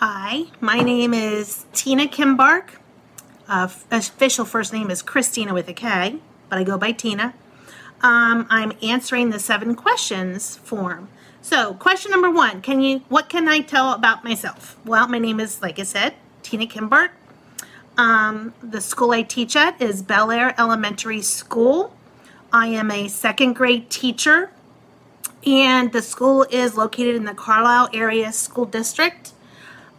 Hi, my name is Tina Kimbark. Uh, official first name is Christina with a K, but I go by Tina. Um, I'm answering the seven questions form. So, question number one: Can you? What can I tell about myself? Well, my name is, like I said, Tina Kimbark. Um, the school I teach at is Bellaire Elementary School. I am a second grade teacher, and the school is located in the Carlisle Area School District.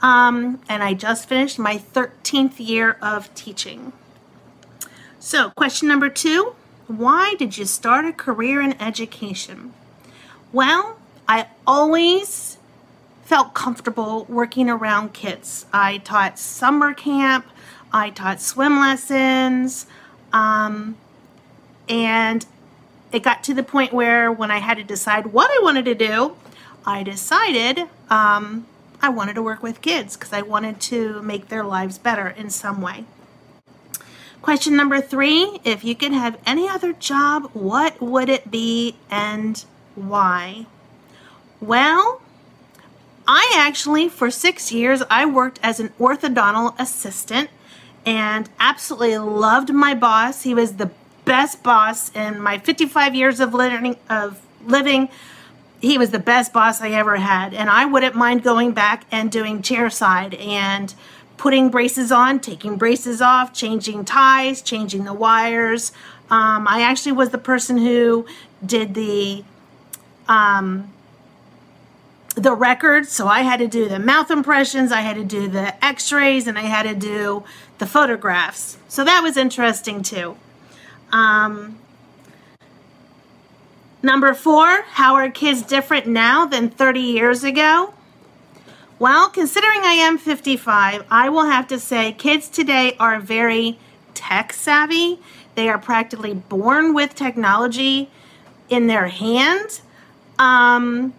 Um, and I just finished my 13th year of teaching. So, question number two Why did you start a career in education? Well, I always felt comfortable working around kids. I taught summer camp, I taught swim lessons, um, and it got to the point where when I had to decide what I wanted to do, I decided um, I wanted to work with kids because I wanted to make their lives better in some way. Question number three If you could have any other job, what would it be and why? Well, I actually, for six years, I worked as an orthodontal assistant and absolutely loved my boss. He was the best boss in my 55 years of living, of living he was the best boss I ever had. And I wouldn't mind going back and doing chairside and putting braces on, taking braces off, changing ties, changing the wires. Um, I actually was the person who did the um, the records. So I had to do the mouth impressions, I had to do the x-rays, and I had to do the photographs. So that was interesting too. Um, Number four, how are kids different now than 30 years ago? Well, considering I am 55, I will have to say kids today are very tech savvy. They are practically born with technology in their hand. Um,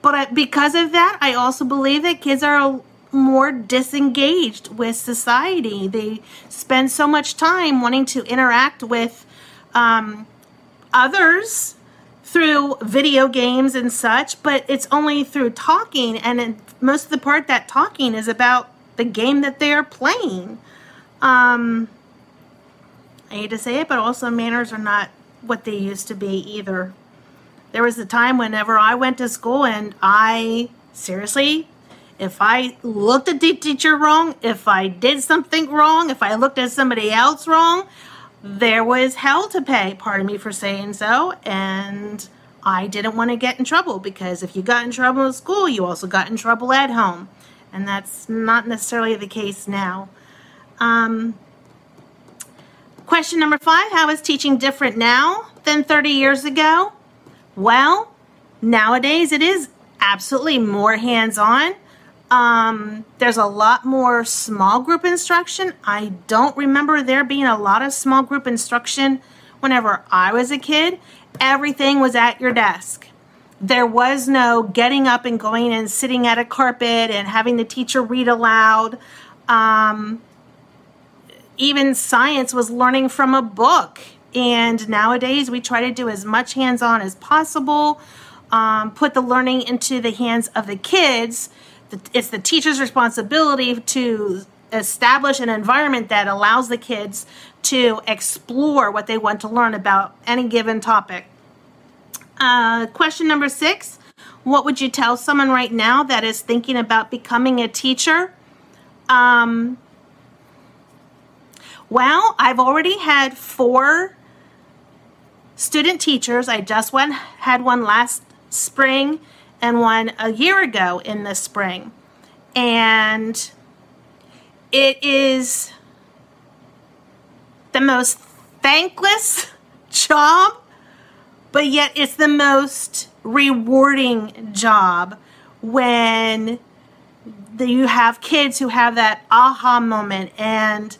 but because of that, I also believe that kids are more disengaged with society. They spend so much time wanting to interact with um, others through video games and such, but it's only through talking, and most of the part that talking is about the game that they are playing. Um, I hate to say it, but also manners are not what they used to be either. There was a time whenever I went to school and I seriously, if I looked at the teacher wrong, if I did something wrong, if I looked at somebody else wrong, there was hell to pay, pardon me for saying so, and I didn't want to get in trouble because if you got in trouble at school, you also got in trouble at home. And that's not necessarily the case now. Um, question number five How is teaching different now than 30 years ago? Well, nowadays it is absolutely more hands on. Um, there's a lot more small group instruction. I don't remember there being a lot of small group instruction whenever I was a kid. Everything was at your desk. There was no getting up and going and sitting at a carpet and having the teacher read aloud. Um, even science was learning from a book. And nowadays, we try to do as much hands on as possible, um, put the learning into the hands of the kids it's the teacher's responsibility to establish an environment that allows the kids to explore what they want to learn about any given topic. Uh, question number six What would you tell someone right now that is thinking about becoming a teacher? Um, well, I've already had four student teachers. I just went had one last spring and one a year ago in the spring. And it is the most thankless job, but yet it's the most rewarding job when you have kids who have that aha moment and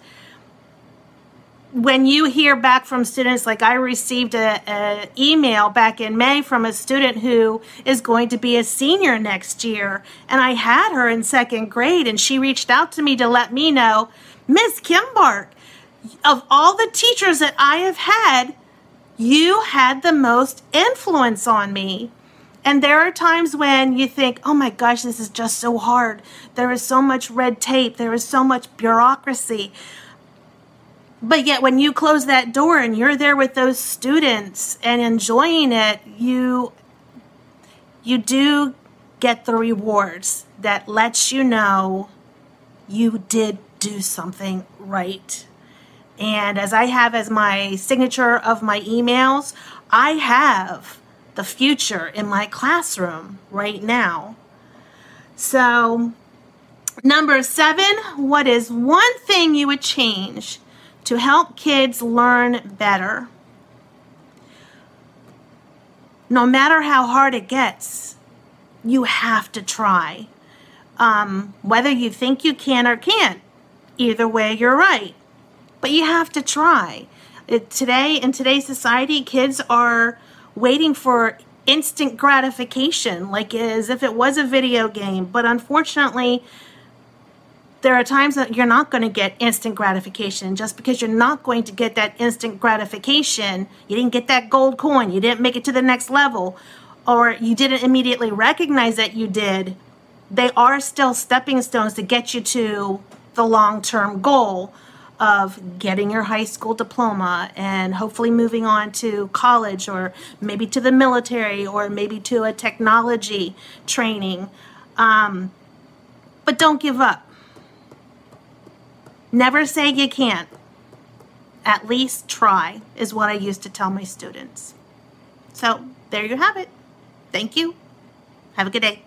when you hear back from students, like I received a, email back in May from a student who is going to be a senior next year, and I had her in second grade, and she reached out to me to let me know, Miss Kimbark, of all the teachers that I have had, you had the most influence on me. And there are times when you think, oh my gosh, this is just so hard. There is so much red tape, there is so much bureaucracy. But yet, when you close that door and you're there with those students and enjoying it, you you do get the rewards that lets you know you did do something right. And as I have as my signature of my emails, I have the future in my classroom right now. So, number seven, what is one thing you would change to help kids learn better? No matter how hard it gets, you have to try. Um, whether you think you can or can't, either way, you're right. But you have to try. It, today, in today's society, kids are waiting for instant gratification, like as if it was a video game. But unfortunately, there are times that you're not going to get instant gratification. Just because you're not going to get that instant gratification, you didn't get that gold coin, you didn't make it to the next level, or you didn't immediately recognize that you did, they are still stepping stones to get you to the long term goal of getting your high school diploma and hopefully moving on to college or maybe to the military or maybe to a technology training. Um, but don't give up. Never say you can't. At least try, is what I used to tell my students. So there you have it. Thank you. Have a good day.